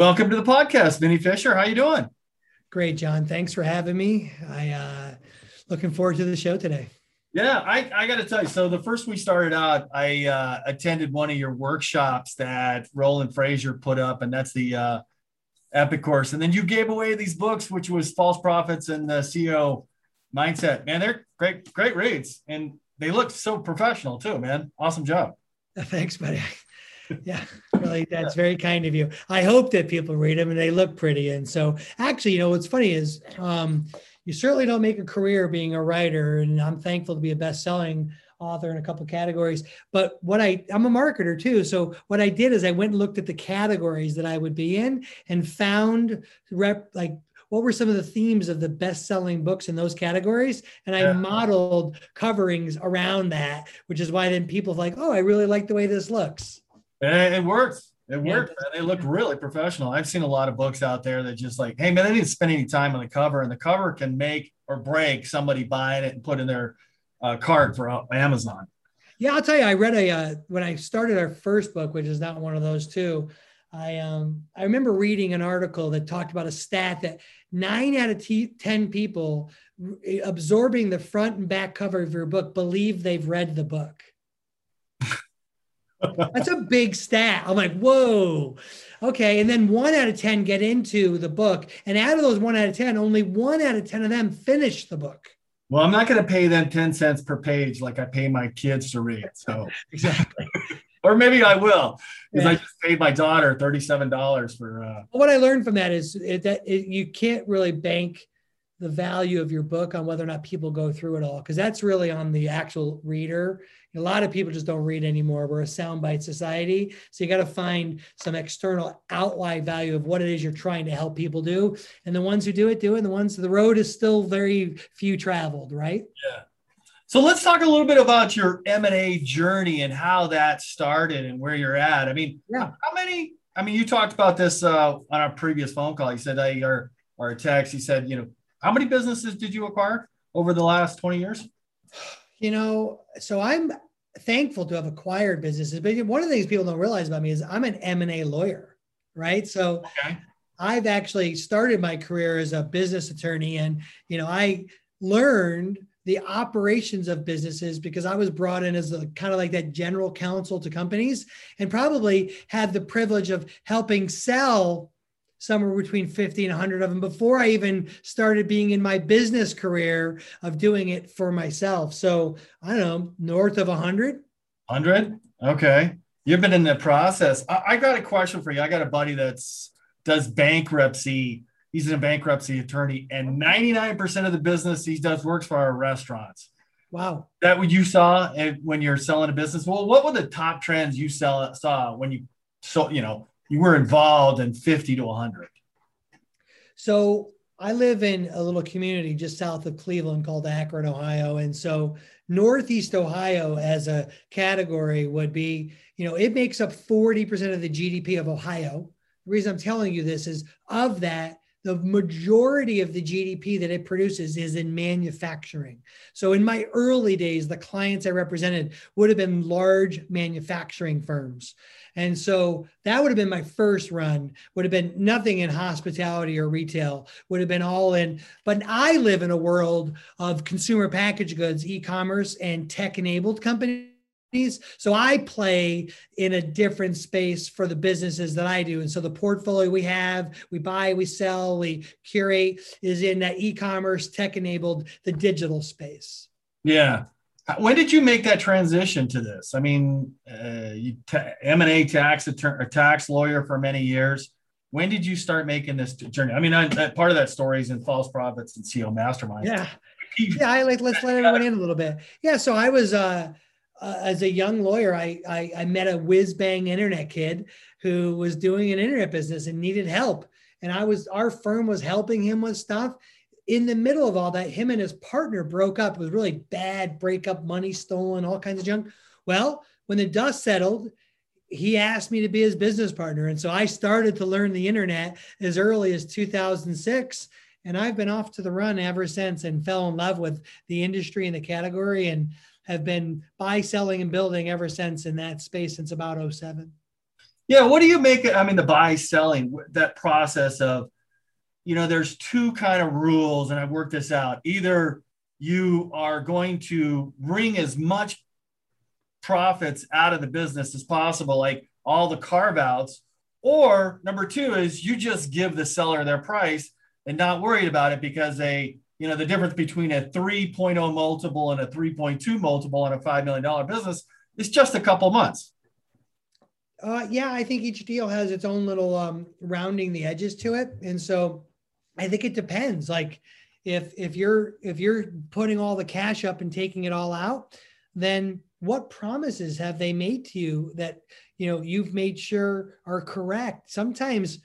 Welcome to the podcast, Vinnie Fisher. How you doing? Great, John. Thanks for having me. I uh looking forward to the show today. Yeah, I, I got to tell you. So the first we started out, I uh, attended one of your workshops that Roland Frasier put up, and that's the uh, Epic course. And then you gave away these books, which was False Profits and the CEO Mindset. Man, they're great, great reads, and they look so professional too. Man, awesome job. Thanks, buddy yeah, really, that's very kind of you. I hope that people read them and they look pretty. And so, actually, you know, what's funny is um, you certainly don't make a career being a writer, and I'm thankful to be a best-selling author in a couple categories. But what I I'm a marketer too. So what I did is I went and looked at the categories that I would be in and found rep like what were some of the themes of the best-selling books in those categories and i yeah. modeled coverings around that which is why then people like oh i really like the way this looks and it works. It yeah. worked. They look really professional. I've seen a lot of books out there that just like, hey man, they didn't spend any time on the cover, and the cover can make or break somebody buying it and put in their uh, cart for Amazon. Yeah, I'll tell you. I read a uh, when I started our first book, which is not one of those two. I um I remember reading an article that talked about a stat that nine out of t- ten people absorbing the front and back cover of your book believe they've read the book. That's a big stat. I'm like, whoa. Okay. And then one out of 10 get into the book. And out of those one out of 10, only one out of 10 of them finish the book. Well, I'm not going to pay them 10 cents per page like I pay my kids to read. So, exactly. or maybe I will because yeah. I just paid my daughter $37 for. Uh... What I learned from that is that it, you can't really bank the value of your book on whether or not people go through it all because that's really on the actual reader a lot of people just don't read anymore. We're a soundbite society. So you got to find some external outline value of what it is you're trying to help people do. And the ones who do it do it. And the ones the road is still very few traveled right? Yeah. So let's talk a little bit about your m&a journey and how that started and where you're at. I mean yeah. how many i mean you talked about this uh, on our previous phone call. You said hey, or, or a text. You said you know how many businesses did you acquire over the last 20 years? You know, so I'm thankful to have acquired businesses, but one of the things people don't realize about me is I'm an M&A lawyer, right? So okay. I've actually started my career as a business attorney and, you know, I learned the operations of businesses because I was brought in as a kind of like that general counsel to companies and probably had the privilege of helping sell somewhere between 50 and 100 of them before I even started being in my business career of doing it for myself. So I don't know, north of 100. 100? Okay. You've been in the process. I, I got a question for you. I got a buddy that's does bankruptcy. He's a bankruptcy attorney, and 99% of the business he does works for our restaurants. Wow. That what you saw eh, when you're selling a business? Well, what were the top trends you sell, saw when you so you know you were involved in 50 to 100 so i live in a little community just south of cleveland called akron ohio. And so northeast ohio as a category would be you know it makes up 40% of the gdp of ohio. The reason i'm telling you this is of that the majority of the GDP that it produces is in manufacturing. So, in my early days, the clients I represented would have been large manufacturing firms. And so that would have been my first run, would have been nothing in hospitality or retail, would have been all in. But I live in a world of consumer packaged goods, e commerce, and tech enabled companies so I play in a different space for the businesses that I do. And so the portfolio we have, we buy, we sell, we curate is in that e-commerce, tech enabled, the digital space. Yeah. When did you make that transition to this? I mean, uh, you t- M&A tax attorney, tax lawyer for many years. When did you start making this journey? I mean, I, that, part of that story is in False Profits and CEO Mastermind. Yeah. Yeah. I like, let's let everyone in a little bit. Yeah. So I was, uh, uh, as a young lawyer, I, I, I met a whiz bang internet kid who was doing an internet business and needed help. And I was our firm was helping him with stuff. In the middle of all that, him and his partner broke up. It was really bad breakup, money stolen, all kinds of junk. Well, when the dust settled, he asked me to be his business partner. And so I started to learn the internet as early as 2006. And I've been off to the run ever since and fell in love with the industry and the category. And have been buy, selling, and building ever since in that space since about 07. Yeah. What do you make? I mean, the buy selling that process of, you know, there's two kind of rules, and I've worked this out. Either you are going to bring as much profits out of the business as possible, like all the carve outs, or number two is you just give the seller their price and not worried about it because they, you know, the difference between a 3.0 multiple and a 3.2 multiple on a $5 million business is just a couple months. Uh, yeah, I think each deal has its own little um, rounding the edges to it, and so I think it depends. Like if if you're if you're putting all the cash up and taking it all out, then what promises have they made to you that you know you've made sure are correct? Sometimes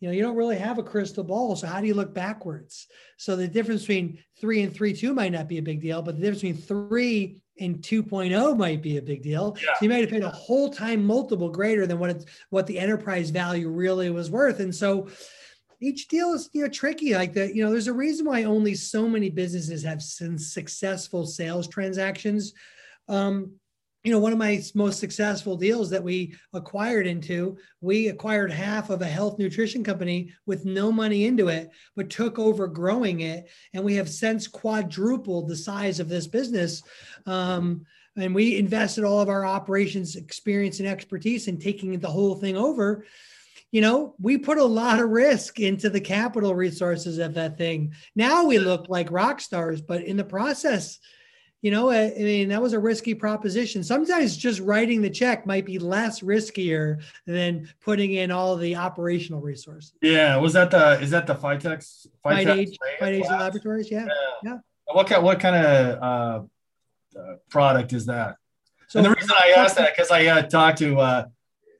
you know you don't really have a crystal ball so how do you look backwards so the difference between 3 and 3 2 might not be a big deal but the difference between 3 and 2.0 might be a big deal. Yeah. so you might have paid a whole time multiple greater than what it's what the enterprise value really was worth. And so each deal is you know tricky. Like that you know there's a reason why only so many businesses have successful sales transactions. Um, you know, one of my most successful deals that we acquired into, we acquired half of a health nutrition company with no money into it, but took over growing it. And we have since quadrupled the size of this business. Um, and we invested all of our operations experience and expertise in taking the whole thing over. You know, we put a lot of risk into the capital resources of that thing. Now we look like rock stars, but in the process, you know, I, I, mean, that was a risky proposition. Sometimes just writing the check might be less riskier than putting in all the operational resources. Yeah. Was that the, is that the? Phytex Age Laboratories? Yeah. yeah. yeah. What kind, what kind of uh, uh, product is that? So and the reason I asked that, because I uh, talked to uh,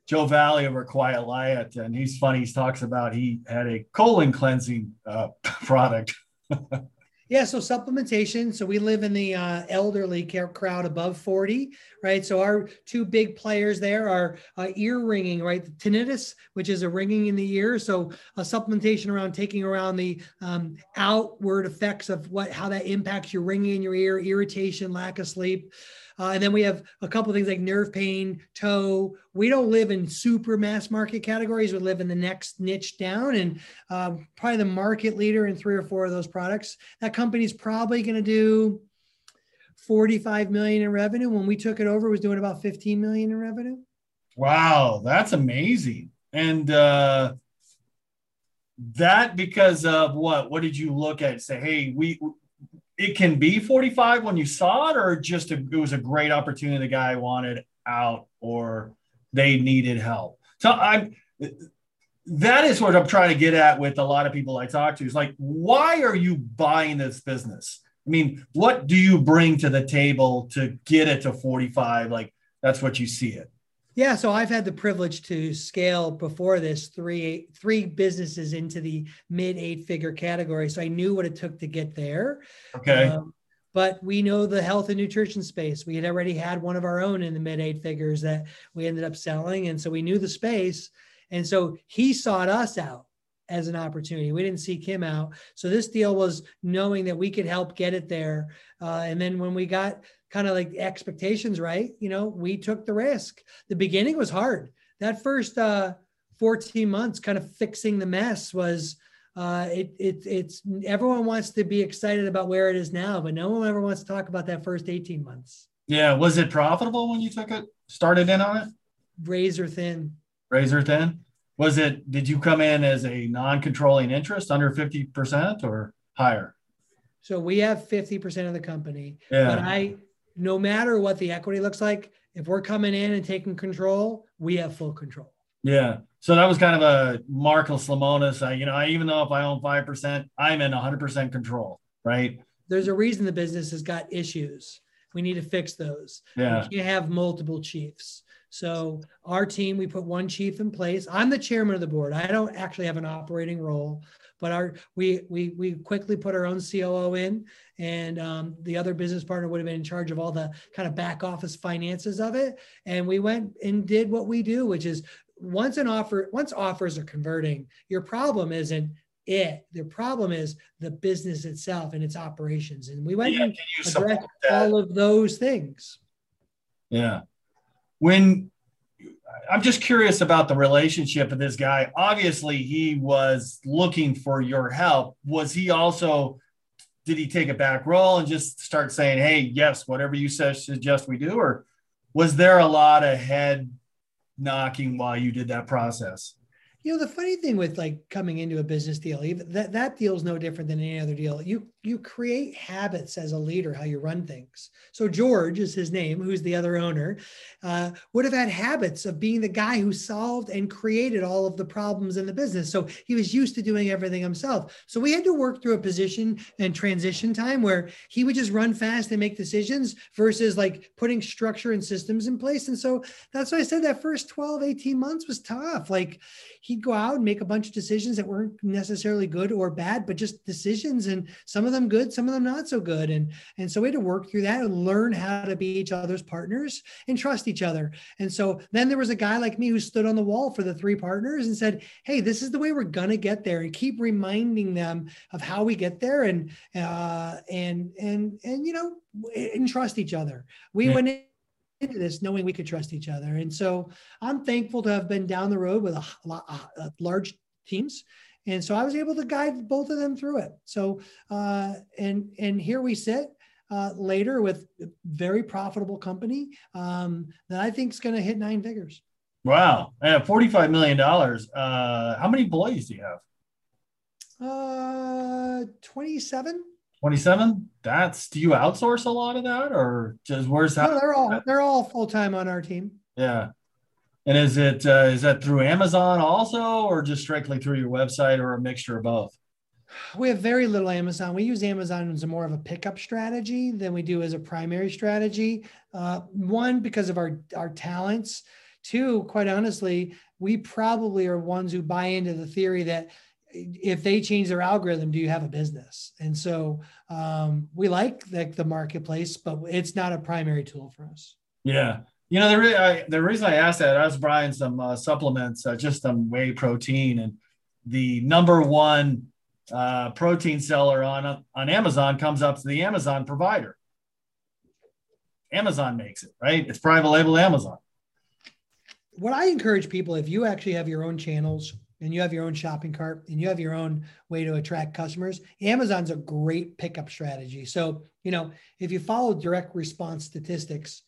Joe Valley over Quiet Light, and he's funny. He talks about he had a colon cleansing uh, product. Yeah, so supplementation. So we live in the uh, elderly care crowd above 40, right? So our two big players there are uh, ear ringing, right? The tinnitus, which is a ringing in the ear. So a supplementation around taking around the um, outward effects of what how that impacts your ringing in your ear, irritation, lack of sleep. Uh, and then we have a couple things like nerve pain, toe. We don't live in super mass market categories. We live in the next niche down, and uh, probably the market leader in three or four of those products. That company's probably going to do 45 million in revenue. When we took it over, it was doing about 15 million in revenue. Wow, that's amazing. And uh, that because of what? What did you look at? Say, hey, we it can be 45 when you saw it, or just a, it was a great opportunity the guy wanted out or they needed help. So I'm that is what I'm trying to get at with a lot of people I talk to is like, why are you buying this business? I mean, what do you bring to the table to get it to 45? Like that's what you see it. Yeah, so I've had the privilege to scale before this three three businesses into the mid eight figure category. So I knew what it took to get there. Okay. Um, but we know the health and nutrition space. We had already had one of our own in the mid eight figures that we ended up selling, and so we knew the space. And so he sought us out as an opportunity. We didn't seek him out. So this deal was knowing that we could help get it there. Uh, and then when we got kind of like expectations right, you know, we took the risk. The beginning was hard. That first uh, 14 months, kind of fixing the mess, was uh, it, it it's everyone wants to be excited about where it is now, but no one ever wants to talk about that first 18 months. Yeah, was it profitable when you took it? Started in on it? Razor thin. Razor thin. Was it? Did you come in as a non-controlling interest under 50 percent or higher? So we have 50% of the company. Yeah. But I no matter what the equity looks like, if we're coming in and taking control, we have full control. Yeah. So that was kind of a Marcus Lemonis. I, you know, I, even though if I own 5%, I'm in 100% control, right? There's a reason the business has got issues. We need to fix those. Yeah. We can't have multiple chiefs. So our team, we put one chief in place. I'm the chairman of the board. I don't actually have an operating role, but our we we we quickly put our own COO in, and um, the other business partner would have been in charge of all the kind of back office finances of it. And we went and did what we do, which is once an offer once offers are converting, your problem isn't it. The problem is the business itself and its operations. And we went yeah, and addressed all of those things. Yeah when I'm just curious about the relationship of this guy. Obviously, he was looking for your help. Was he also? Did he take a back role and just start saying, "Hey, yes, whatever you suggest we do," or was there a lot of head knocking while you did that process? You know, the funny thing with like coming into a business deal, even that that deal is no different than any other deal. You you create habits as a leader how you run things. So George is his name, who's the other owner, uh, would have had habits of being the guy who solved and created all of the problems in the business. So he was used to doing everything himself. So we had to work through a position and transition time where he would just run fast and make decisions versus like putting structure and systems in place. And so that's why I said that first 12, 18 months was tough. Like he'd go out and make a bunch of decisions that weren't necessarily good or bad, but just decisions. And some of them good, some of them not so good. And, and so we had to work through that and learn how to be each other's partners and trust each other. And so then there was a guy like me who stood on the wall for the three partners and said, Hey, this is the way we're going to get there and keep reminding them of how we get there and, uh, and, and, and, you know, and trust each other. We yeah. went into this knowing we could trust each other. And so I'm thankful to have been down the road with a, a, a large teams. And so I was able to guide both of them through it. So, uh, and, and here we sit uh, later with very profitable company um, that I think is going to hit nine figures. Wow. And $45 million. Uh, how many employees do you have? Uh, 27. 27 that's do you outsource a lot of that or just where's that no, they're all they're all full-time on our team yeah and is it uh, is that through amazon also or just strictly through your website or a mixture of both we have very little amazon we use amazon as more of a pickup strategy than we do as a primary strategy uh, one because of our our talents two quite honestly we probably are ones who buy into the theory that if they change their algorithm, do you have a business? And so um, we like the, the marketplace, but it's not a primary tool for us. Yeah. You know, the, re- I, the reason I asked that, I was buying some uh, supplements, uh, just some whey protein, and the number one uh, protein seller on on Amazon comes up to the Amazon provider. Amazon makes it, right? It's private label Amazon. What I encourage people, if you actually have your own channels and you have your own shopping cart and you have your own way to attract customers, Amazon's a great pickup strategy. So, you know, if you follow direct response statistics,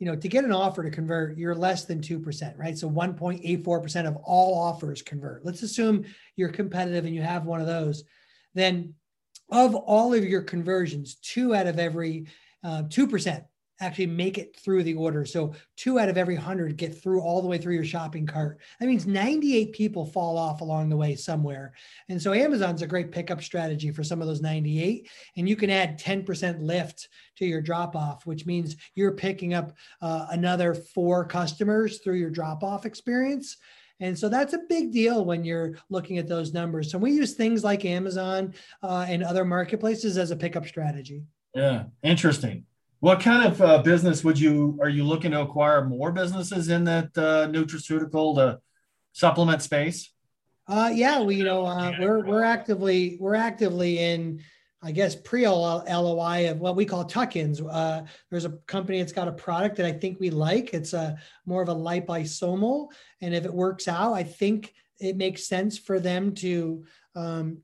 you know, to get an offer to convert, you're less than 2%, right? So 1.84% of all offers convert. Let's assume you're competitive and you have one of those. Then of all of your conversions, two out of every uh, 2% actually make it through the order. So two out of every hundred get through all the way through your shopping cart. That means 98 people fall off along the way somewhere. And so Amazon's a great pickup strategy for some of those 98. And you can add 10% lift to your drop off, which means you're picking up uh, another four customers through your drop off experience. And so that's a big deal when you're looking at those numbers. So we use things like Amazon uh, and other marketplaces as a pickup strategy. Yeah, interesting. What kind of uh, business would you are you looking to acquire more businesses in that uh, nutraceutical the supplement space? Uh, yeah, we you know uh, we're we're actively we're actively in I guess pre LOI of what we call tuck-ins. Uh, there's a company that's got a product that I think we like. It's a more of a liposomal, and if it works out, I think it makes sense for them to um,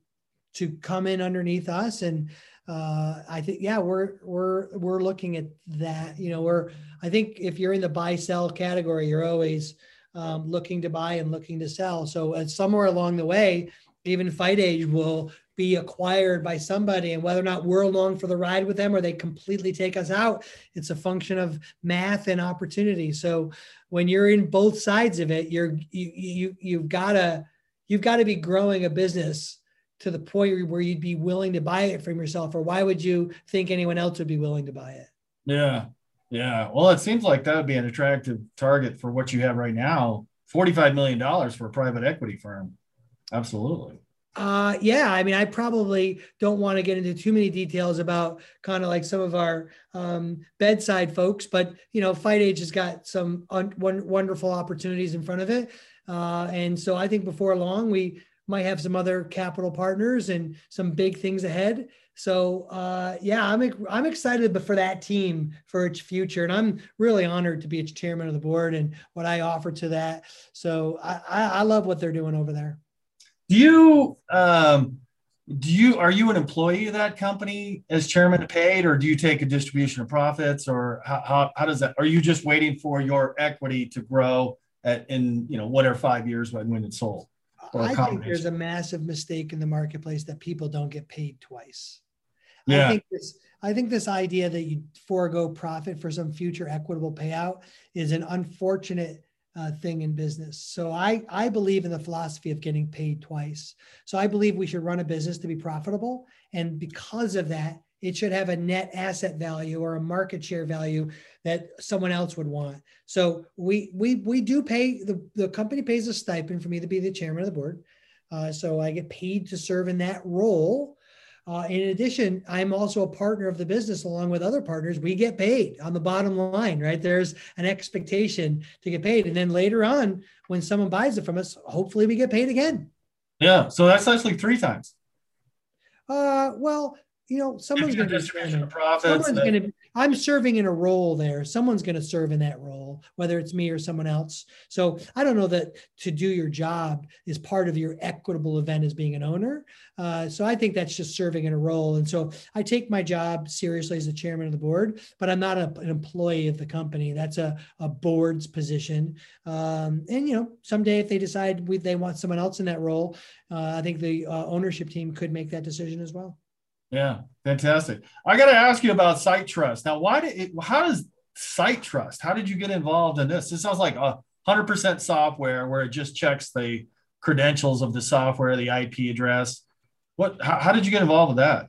to come in underneath us and uh, I think yeah, we're we're we're looking at that. You know, we're I think if you're in the buy sell category, you're always um, looking to buy and looking to sell. So uh, somewhere along the way, even Phytage will be acquired by somebody, and whether or not we're along for the ride with them or they completely take us out, it's a function of math and opportunity. So when you're in both sides of it, you're you you you've gotta you've got to be growing a business to the point where you'd be willing to buy it from yourself or why would you think anyone else would be willing to buy it? Yeah yeah. Well it seems like that would be an attractive target for what you have right now. 45 million dollars for a private equity firm. Absolutely. Uh, yeah, I mean, I probably don't want to get into too many details about kind of like some of our um, bedside folks, but you know, Phytage has got some un- wonderful opportunities in front of it, uh, and so I think before long we might have some other capital partners and some big things ahead. So uh, yeah, I'm I'm excited for that team for its future, and I'm really honored to be its chairman of the board and what I offer to that. So I, I love what they're doing over there. Do you um, do you are you an employee of that company as chairman paid, or do you take a distribution of profits, or how, how, how does that? Are you just waiting for your equity to grow at in you know whatever five years when when it's sold? I think there's a massive mistake in the marketplace that people don't get paid twice. Yeah. I think this I think this idea that you forego profit for some future equitable payout is an unfortunate uh, thing in business. So I I believe in the philosophy of getting paid twice. So I believe we should run a business to be profitable, and because of that, it should have a net asset value or a market share value that someone else would want. So we we we do pay the the company pays a stipend for me to be the chairman of the board. Uh, so I get paid to serve in that role. Uh, in addition, I'm also a partner of the business along with other partners. We get paid on the bottom line, right? There's an expectation to get paid. And then later on, when someone buys it from us, hopefully we get paid again. Yeah. So that's actually three times. Uh, well, you know, someone's going to be profits. Someone's going to. I'm serving in a role there. Someone's going to serve in that role, whether it's me or someone else. So I don't know that to do your job is part of your equitable event as being an owner. Uh, so I think that's just serving in a role. And so I take my job seriously as the chairman of the board, but I'm not a, an employee of the company. That's a, a board's position. Um, and you know, someday if they decide we, they want someone else in that role, uh, I think the uh, ownership team could make that decision as well. Yeah, fantastic. I got to ask you about Site Trust. Now, why did it, how does Site Trust? How did you get involved in this? This sounds like a hundred percent software where it just checks the credentials of the software, the IP address. What? How, how did you get involved with that?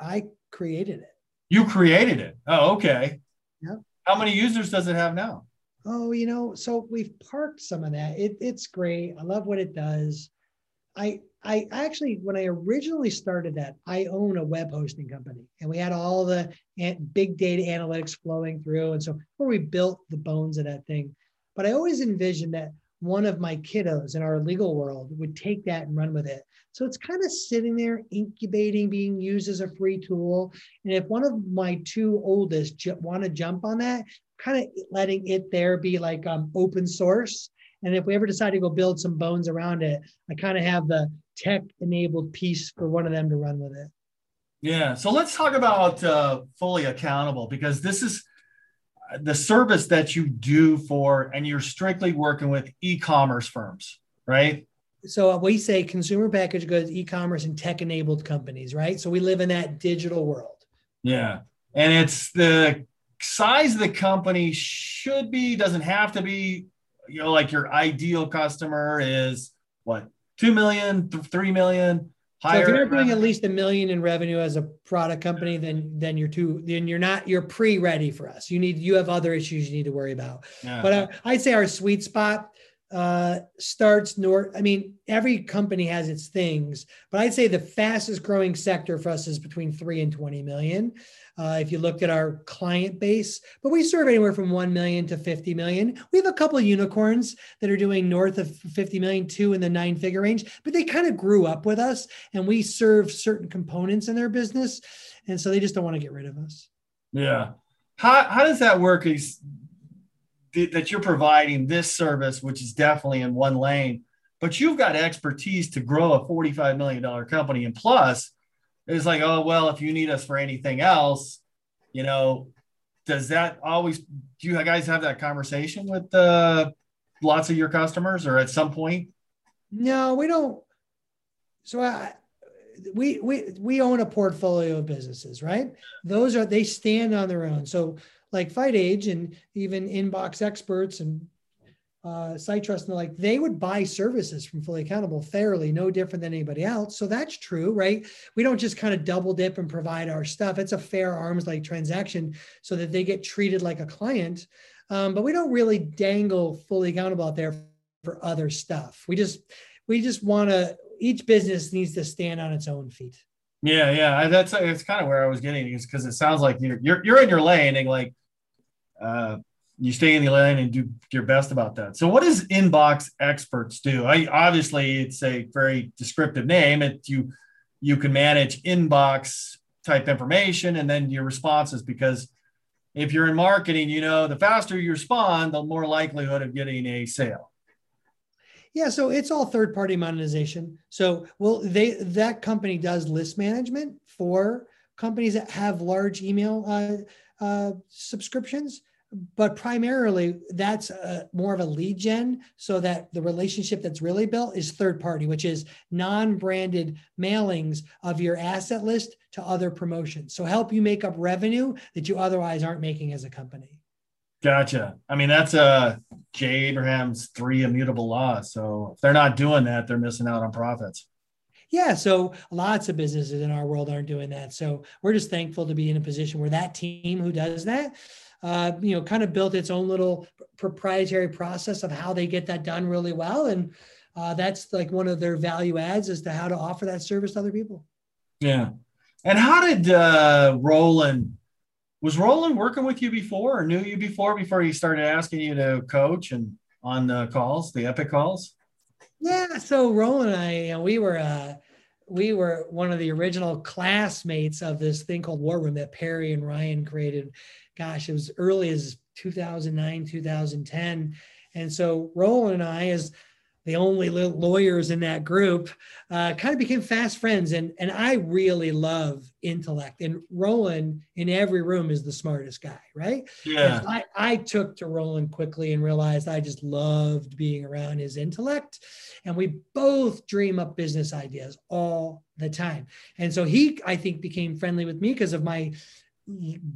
I created it. You created it. Oh, okay. Yep. How many users does it have now? Oh, you know, so we've parked some of that. It, it's great. I love what it does. I I actually, when I originally started that, I own a web hosting company and we had all the big data analytics flowing through. And so where we built the bones of that thing. But I always envisioned that one of my kiddos in our legal world would take that and run with it. So it's kind of sitting there incubating, being used as a free tool. And if one of my two oldest j- want to jump on that, kind of letting it there be like um, open source. And if we ever decide to go build some bones around it, I kind of have the tech enabled piece for one of them to run with it. Yeah. So let's talk about uh, fully accountable because this is the service that you do for, and you're strictly working with e commerce firms, right? So we say consumer packaged goods, e commerce, and tech enabled companies, right? So we live in that digital world. Yeah. And it's the size of the company should be, doesn't have to be, you know, like your ideal customer is what 2 million, 3 million. So if you're doing at least a million in revenue as a product company, then then you're too then you're not you're pre-ready for us. You need you have other issues you need to worry about. Yeah. But uh, I'd say our sweet spot uh, starts north. I mean, every company has its things, but I'd say the fastest growing sector for us is between three and 20 million. Uh, if you looked at our client base, but we serve anywhere from 1 million to 50 million. We have a couple of unicorns that are doing north of 50 million, two in the nine figure range, but they kind of grew up with us and we serve certain components in their business. And so they just don't want to get rid of us. Yeah. How, how does that work? Is that you're providing this service, which is definitely in one lane, but you've got expertise to grow a $45 million company. And plus, it's like, oh, well, if you need us for anything else, you know, does that always, do you guys have that conversation with uh, lots of your customers or at some point? No, we don't. So I, we we we own a portfolio of businesses, right? Those are they stand on their own. So like Phytage and even Inbox Experts and uh, SiteTrust and the like, they would buy services from Fully Accountable fairly, no different than anybody else. So that's true, right? We don't just kind of double dip and provide our stuff. It's a fair arms like transaction so that they get treated like a client. Um, but we don't really dangle Fully Accountable out there for other stuff. We just we just want to. Each business needs to stand on its own feet. Yeah, yeah, that's it's kind of where I was getting is because it sounds like you're, you're you're in your lane and like uh, you stay in the lane and do your best about that. So, what does inbox experts do? I obviously it's a very descriptive name. It you you can manage inbox type information and then your responses because if you're in marketing, you know the faster you respond, the more likelihood of getting a sale. Yeah, so it's all third party monetization. So, well, they that company does list management for companies that have large email uh, uh, subscriptions but primarily that's a, more of a lead gen so that the relationship that's really built is third party which is non-branded mailings of your asset list to other promotions. So help you make up revenue that you otherwise aren't making as a company. Gotcha. I mean that's uh jay abraham's three immutable laws. So if they're not doing that they're missing out on profits. Yeah, so lots of businesses in our world aren't doing that. So we're just thankful to be in a position where that team who does that uh, you know, kind of built its own little proprietary process of how they get that done really well. And uh, that's like one of their value adds as to how to offer that service to other people. Yeah. And how did uh, Roland, was Roland working with you before or knew you before, before he started asking you to coach and on the calls, the epic calls? Yeah. So Roland and I, you know, we were, uh, we were one of the original classmates of this thing called War Room that Perry and Ryan created gosh, it was early as 2009, 2010. And so Roland and I, as the only lawyers in that group, uh, kind of became fast friends. And, and I really love intellect. And Roland in every room is the smartest guy, right? Yeah. I, I took to Roland quickly and realized I just loved being around his intellect. And we both dream up business ideas all the time. And so he, I think, became friendly with me because of my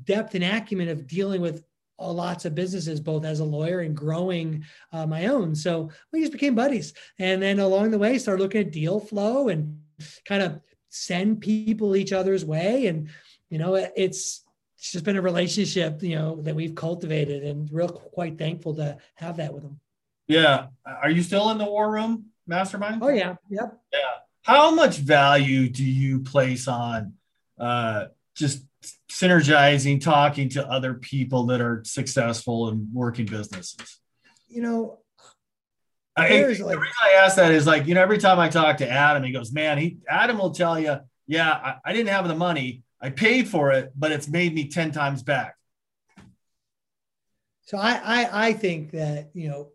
depth and acumen of dealing with lots of businesses, both as a lawyer and growing uh, my own. So we just became buddies. And then along the way, started looking at deal flow and kind of send people each other's way. And, you know, it's, it's just been a relationship, you know, that we've cultivated and real quite thankful to have that with them. Yeah. Are you still in the war room mastermind? Oh yeah. Yep. Yeah. How much value do you place on uh, just synergizing, talking to other people that are successful and working businesses? You know, I, like, the reason I ask that is like, you know, every time I talk to Adam, he goes, man, he Adam will tell you, yeah, I, I didn't have the money. I paid for it, but it's made me 10 times back. So I, I, I think that, you know,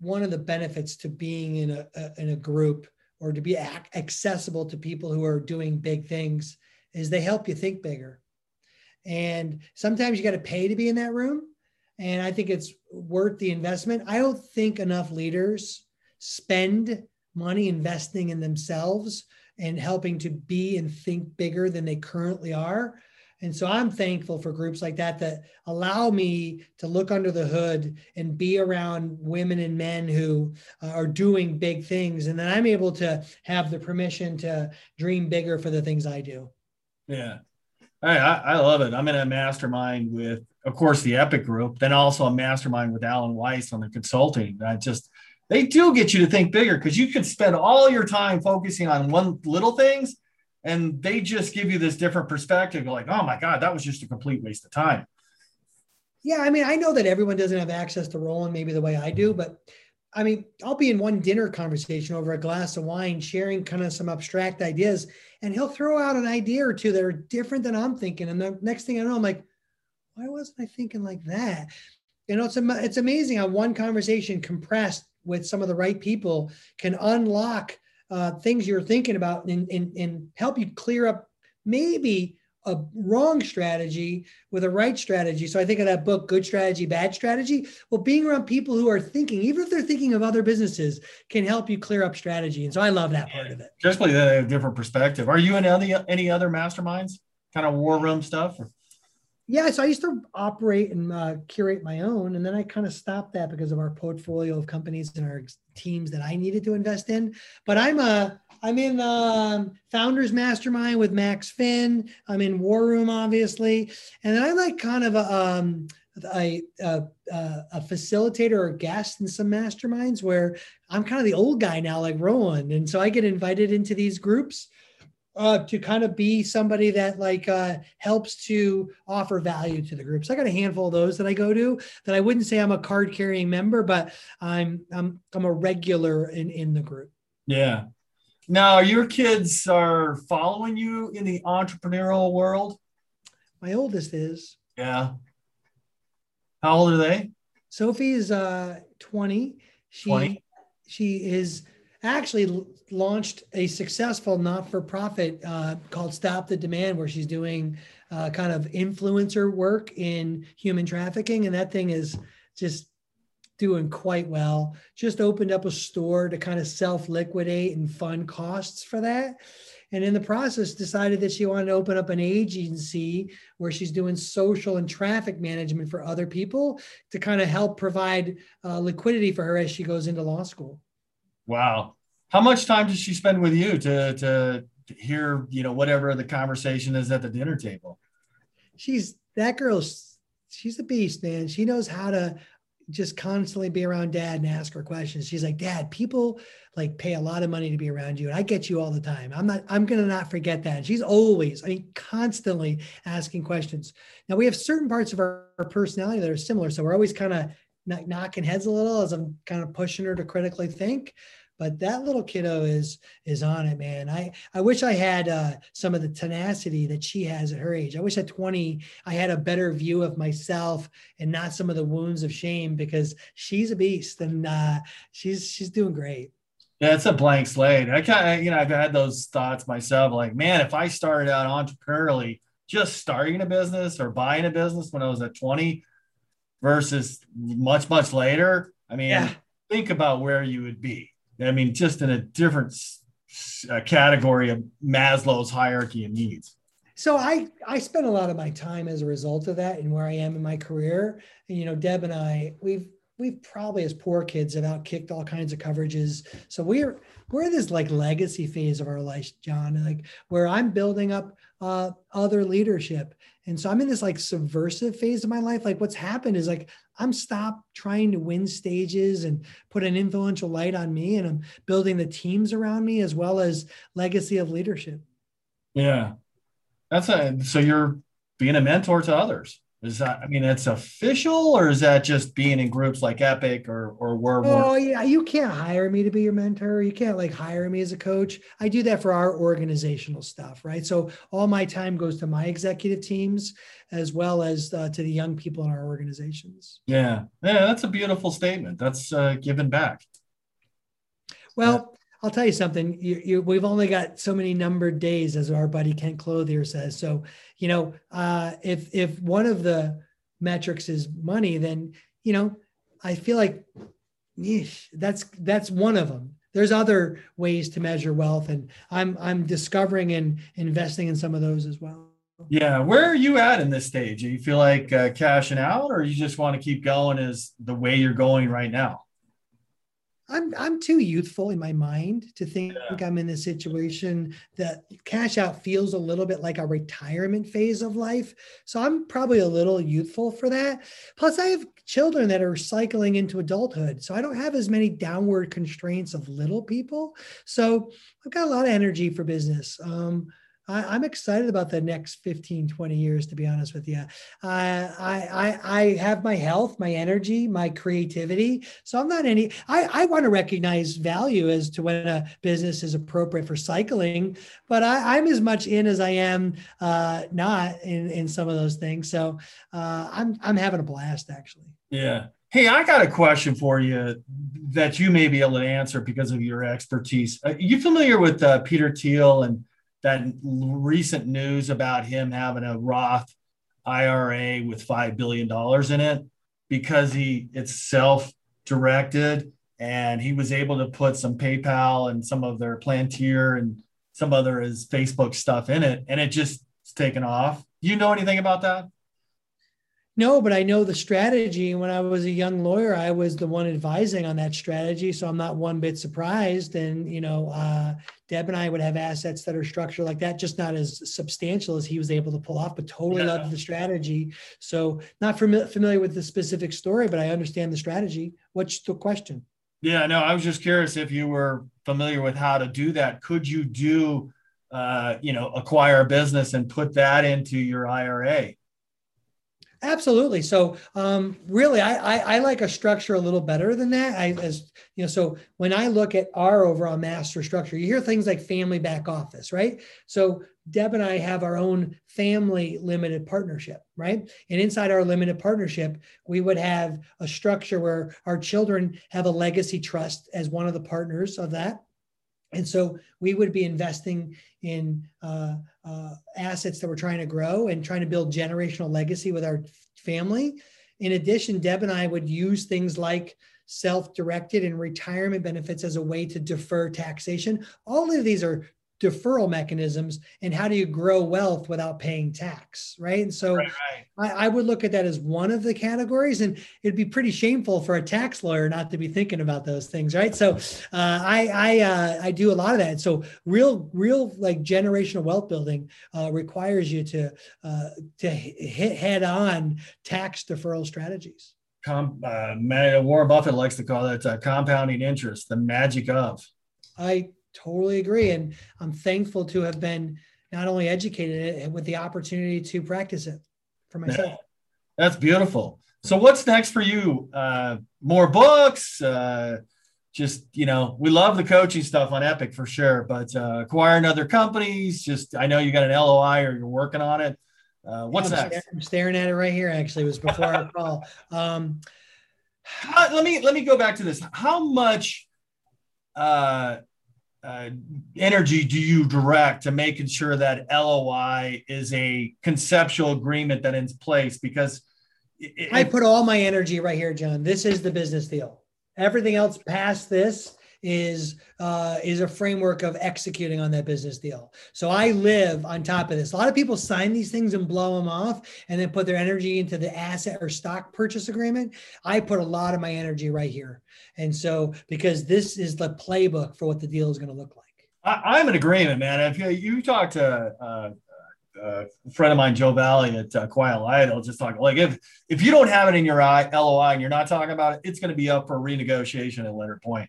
one of the benefits to being in a, a in a group or to be accessible to people who are doing big things is they help you think bigger. And sometimes you got to pay to be in that room. And I think it's worth the investment. I don't think enough leaders spend money investing in themselves and helping to be and think bigger than they currently are. And so I'm thankful for groups like that that allow me to look under the hood and be around women and men who uh, are doing big things. And then I'm able to have the permission to dream bigger for the things I do. Yeah. I, I love it. I'm in a mastermind with, of course, the Epic Group, then also a mastermind with Alan Weiss on the consulting. I just, they do get you to think bigger because you could spend all your time focusing on one little things and they just give you this different perspective. You're like, oh my God, that was just a complete waste of time. Yeah. I mean, I know that everyone doesn't have access to Roland maybe the way I do, but I mean, I'll be in one dinner conversation over a glass of wine, sharing kind of some abstract ideas and he'll throw out an idea or two that are different than I'm thinking. And the next thing I know, I'm like, why wasn't I thinking like that? You know, it's it's amazing how one conversation compressed with some of the right people can unlock uh, things you're thinking about and, and, and help you clear up maybe a wrong strategy with a right strategy. So I think of that book, Good Strategy, Bad Strategy. Well, being around people who are thinking, even if they're thinking of other businesses, can help you clear up strategy. And so I love that part of it. Especially that a different perspective. Are you in any, any other masterminds, kind of war room stuff? Or? Yeah, so I used to operate and uh, curate my own, and then I kind of stopped that because of our portfolio of companies and our teams that I needed to invest in. But I'm a I'm in um, Founders Mastermind with Max Finn. I'm in War Room, obviously, and then I'm like kind of a um, a, a, a, facilitator or guest in some masterminds where I'm kind of the old guy now, like Roland, and so I get invited into these groups uh, to kind of be somebody that like uh, helps to offer value to the groups. I got a handful of those that I go to that I wouldn't say I'm a card carrying member, but I'm I'm I'm a regular in in the group. Yeah. Now your kids are following you in the entrepreneurial world. My oldest is. Yeah. How old are they? Sophie is uh 20. She 20? she is actually launched a successful not-for-profit uh, called Stop the Demand, where she's doing uh, kind of influencer work in human trafficking, and that thing is just doing quite well. Just opened up a store to kind of self-liquidate and fund costs for that. And in the process, decided that she wanted to open up an agency where she's doing social and traffic management for other people to kind of help provide uh, liquidity for her as she goes into law school. Wow. How much time does she spend with you to to hear, you know, whatever the conversation is at the dinner table? She's that girl's she's a beast, man. She knows how to just constantly be around dad and ask her questions. She's like, Dad, people like pay a lot of money to be around you. And I get you all the time. I'm not, I'm gonna not forget that. She's always, I mean, constantly asking questions. Now we have certain parts of our, our personality that are similar. So we're always kind of knocking heads a little as I'm kind of pushing her to critically think but that little kiddo is is on it man i i wish i had uh, some of the tenacity that she has at her age i wish at 20 i had a better view of myself and not some of the wounds of shame because she's a beast and uh, she's she's doing great yeah, it's a blank slate. I kind of, you know, I've had those thoughts myself. Like, man, if I started out entrepreneurially, just starting a business or buying a business when I was at 20 versus much, much later, I mean, yeah. think about where you would be. I mean, just in a different uh, category of Maslow's hierarchy of needs. So I I spent a lot of my time as a result of that and where I am in my career. And, you know, Deb and I we've we've probably as poor kids have outkicked all kinds of coverages. So we're we're in this like legacy phase of our life, John, like where I'm building up uh, other leadership. And so I'm in this like subversive phase of my life. Like what's happened is like I'm stopped trying to win stages and put an influential light on me, and I'm building the teams around me as well as legacy of leadership. Yeah, that's a so you're being a mentor to others. Is that, I mean, it's official or is that just being in groups like Epic or, or where? Oh, yeah. You can't hire me to be your mentor. You can't like hire me as a coach. I do that for our organizational stuff, right? So all my time goes to my executive teams as well as uh, to the young people in our organizations. Yeah. Yeah. That's a beautiful statement. That's uh, giving back. Well, I'll tell you something. You, you, we've only got so many numbered days, as our buddy Kent Clothier says. So, you know, uh, if if one of the metrics is money, then you know, I feel like yeesh, that's that's one of them. There's other ways to measure wealth, and I'm I'm discovering and investing in some of those as well. Yeah, where are you at in this stage? Do you feel like uh, cashing out, or you just want to keep going as the way you're going right now? I'm I'm too youthful in my mind to think yeah. I'm in a situation that cash out feels a little bit like a retirement phase of life. So I'm probably a little youthful for that. Plus, I have children that are cycling into adulthood. So I don't have as many downward constraints of little people. So I've got a lot of energy for business. Um, I, am excited about the next 15, 20 years, to be honest with you. I, I, I have my health, my energy, my creativity. So I'm not any, I, I want to recognize value as to when a business is appropriate for cycling, but I, am as much in as I am uh, not in, in some of those things. So uh, I'm, I'm having a blast actually. Yeah. Hey, I got a question for you that you may be able to answer because of your expertise. Are you familiar with uh, Peter Thiel and that recent news about him having a Roth IRA with $5 billion in it because he it's self-directed and he was able to put some PayPal and some of their Palantir and some other his Facebook stuff in it and it just taken off. You know anything about that? No, but I know the strategy. When I was a young lawyer, I was the one advising on that strategy, so I'm not one bit surprised. And you know, uh, Deb and I would have assets that are structured like that, just not as substantial as he was able to pull off, but totally yeah. love the strategy. So, not fam- familiar with the specific story, but I understand the strategy. What's the question? Yeah, no, I was just curious if you were familiar with how to do that. Could you do uh, you know, acquire a business and put that into your IRA. Absolutely. So, um, really, I, I, I like a structure a little better than that. I as you know, so when I look at our overall master structure, you hear things like family back office, right? So Deb and I have our own family limited partnership, right? And inside our limited partnership, we would have a structure where our children have a legacy trust as one of the partners of that. And so we would be investing in uh, uh, assets that we're trying to grow and trying to build generational legacy with our family. In addition, Deb and I would use things like self directed and retirement benefits as a way to defer taxation. All of these are deferral mechanisms and how do you grow wealth without paying tax right? And so right, right. I, I, would look at that as one of the categories and it'd be pretty shameful for a tax lawyer not to be thinking about those things right? So uh, i I, uh, I do a lot of that. So real real like generational wealth building uh, requires you to uh, to hit head on tax deferral strategies. Com- uh, warren buffett likes to call it uh, compounding interest the magic of. I totally agree. And I'm thankful to have been not only educated with the opportunity to practice it for myself. That's beautiful. So what's next for you? Uh, more books? Uh, just you know, we love the coaching stuff on Epic for sure, but uh, acquiring other companies. Just I know you got an LOI or you're working on it. Uh, what's yeah, I'm next? I'm staring at it right here. Actually, it was before our call. Um, How, let me let me go back to this. How much uh, uh, energy do you direct to making sure that LOI is a conceptual agreement that is in place? Because it, I put all my energy right here, John. This is the business deal. Everything else past this is uh, is a framework of executing on that business deal. So I live on top of this. A lot of people sign these things and blow them off, and then put their energy into the asset or stock purchase agreement. I put a lot of my energy right here, and so because this is the playbook for what the deal is going to look like. I, am in agreement, man. If you, you talk to uh, uh, a friend of mine, Joe Valley at uh, Quiet Light, I'll just talk like if if you don't have it in your LOI and you're not talking about it, it's going to be up for renegotiation at later point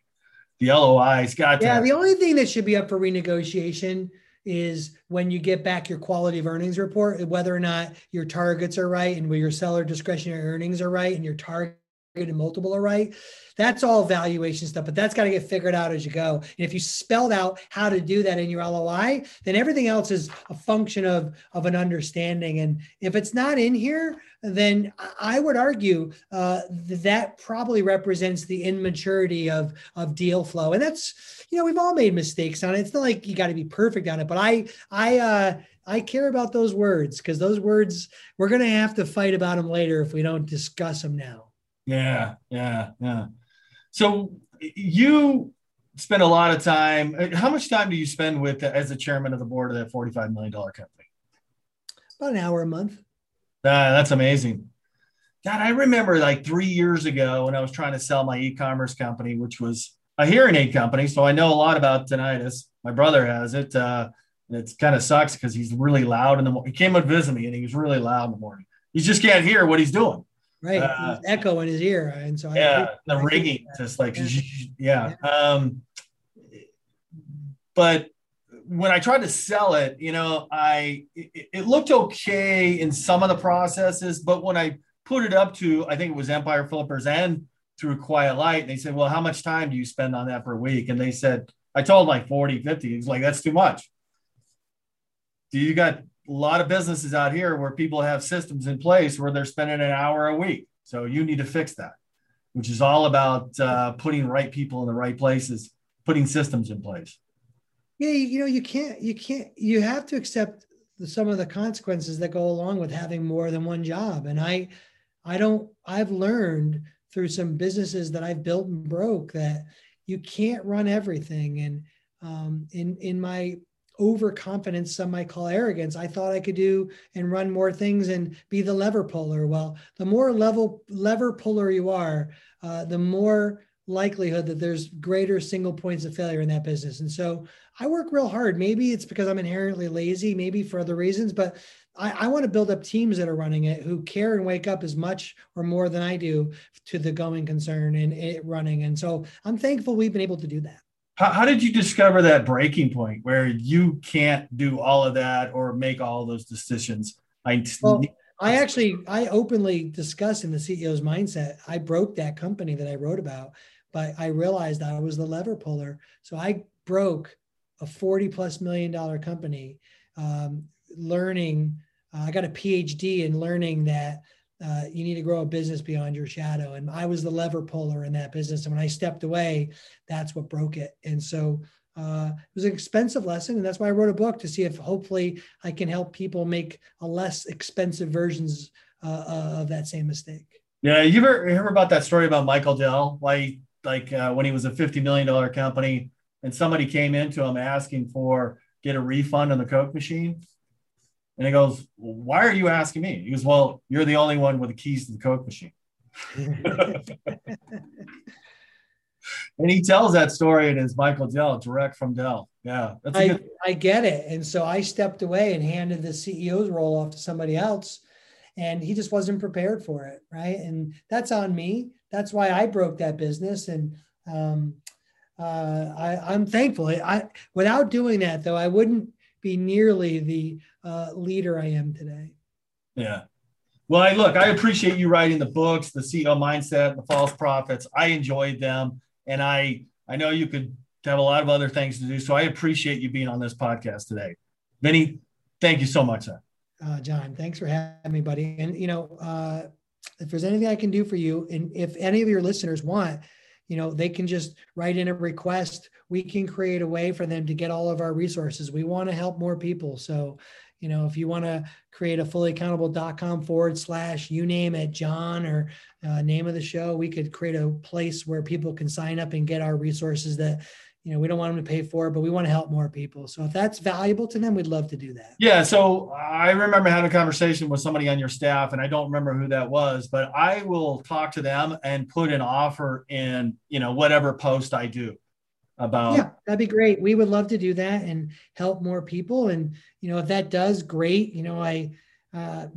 the LOI's got yeah. To- the only thing that should be up for renegotiation is when you get back your quality of earnings report, whether or not your targets are right and where your seller discretionary earnings are right and your target and multiple are right. That's all valuation stuff, but that's got to get figured out as you go. And if you spelled out how to do that in your LOI, then everything else is a function of, of an understanding. And if it's not in here, then I would argue uh, that probably represents the immaturity of, of deal flow. And that's, you know, we've all made mistakes on it. It's not like you got to be perfect on it, but I, I, uh, I care about those words because those words we're going to have to fight about them later if we don't discuss them now. Yeah, yeah, yeah. So you spend a lot of time. How much time do you spend with as the chairman of the board of that forty-five million dollar company? About an hour a month. Uh, that's amazing. God, I remember like three years ago when I was trying to sell my e-commerce company, which was a hearing aid company. So I know a lot about tinnitus. My brother has it. Uh, it kind of sucks because he's really loud in the morning. He came and visit me and he was really loud in the morning. You just can't hear what he's doing. Right. Uh, echo in his ear. And so yeah, I, the I ringing just like, yeah. yeah. yeah. Um, but when I tried to sell it, you know, I, it, it looked okay in some of the processes, but when I put it up to, I think it was Empire Flippers and through Quiet Light, they said, well, how much time do you spend on that per week? And they said, I told like 40, 50. He's like, that's too much. Do you got a lot of businesses out here where people have systems in place where they're spending an hour a week. So you need to fix that, which is all about uh, putting right people in the right places, putting systems in place. Yeah, you know, you can't, you can't, you have to accept the, some of the consequences that go along with having more than one job. And I, I don't, I've learned through some businesses that I've built and broke that you can't run everything. And um, in in my overconfidence, some might call arrogance. I thought I could do and run more things and be the lever puller. Well, the more level lever puller you are, uh, the more likelihood that there's greater single points of failure in that business. And so I work real hard. Maybe it's because I'm inherently lazy, maybe for other reasons, but I, I want to build up teams that are running it who care and wake up as much or more than I do to the going concern and it running. And so I'm thankful we've been able to do that. How, how did you discover that breaking point where you can't do all of that or make all those decisions? I well, I actually I openly discuss in the CEO's mindset. I broke that company that I wrote about, but I realized I was the lever puller. So I broke a 40 plus million dollar company, um, learning. Uh, I got a PhD in learning that uh, you need to grow a business beyond your shadow. And I was the lever puller in that business. And when I stepped away, that's what broke it. And so uh, it was an expensive lesson. And that's why I wrote a book to see if hopefully I can help people make a less expensive versions uh, uh of that same mistake. Yeah. You ever hear about that story about Michael Dell? Why, like uh, when he was a $50 million company and somebody came into him asking for get a refund on the Coke machine and he goes, Why are you asking me? He goes, Well, you're the only one with the keys to the Coke machine. and he tells that story and it's Michael Dell, direct from Dell. Yeah. That's I, good- I get it. And so I stepped away and handed the CEO's role off to somebody else. And he just wasn't prepared for it. Right. And that's on me. That's why I broke that business. And um, uh, I, I'm thankful. I without doing that though, I wouldn't be nearly the uh, leader I am today. Yeah. Well, I look, I appreciate you writing the books, the CEO mindset, the False Profits. I enjoyed them. And I, I know you could have a lot of other things to do. So I appreciate you being on this podcast today. Vinnie, thank you so much, sir. Uh, John, thanks for having me, buddy. And, you know, uh, if there's anything I can do for you, and if any of your listeners want, you know they can just write in a request we can create a way for them to get all of our resources. We want to help more people. So you know if you want to create a fullyaccountable.com forward slash you name it john or uh, name of the show we could create a place where people can sign up and get our resources that you know we don't want them to pay for but we want to help more people. So if that's valuable to them we'd love to do that. Yeah so i remember having a conversation with somebody on your staff and i don't remember who that was but i will talk to them and put an offer in you know whatever post i do about yeah that'd be great. We would love to do that and help more people. And you know if that does great. You know i uh,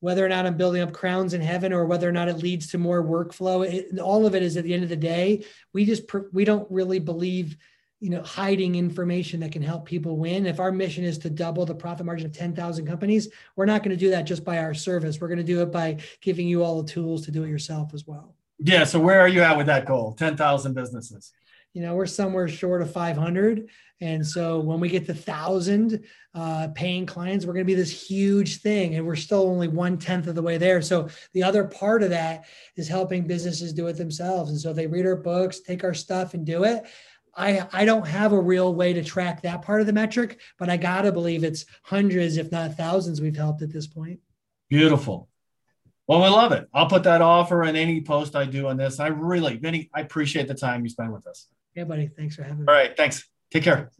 whether or not I'm building up crowns in heaven or whether or not it leads to more workflow. It, all of it is at the end of the day, we just we don't really believe you know hiding information that can help people win. If our mission is to double the profit margin of 10,000 companies we're not going to do that just by our service. We're going to do it by giving you all the tools to do it yourself as well. Yeah so where are you at with that goal? 10,000 businesses you know we're somewhere short of 500 and so when we get to thousand uh, paying clients we're going to be this huge thing and we're still only one tenth of the way there so the other part of that is helping businesses do it themselves and so they read our books take our stuff and do it I, I don't have a real way to track that part of the metric, but I got to believe it's hundreds, if not thousands, we've helped at this point. Beautiful. Well, we love it. I'll put that offer in any post I do on this. I really, Vinnie, I appreciate the time you spend with us. Yeah, buddy. Thanks for having me. All right. Thanks. Take care.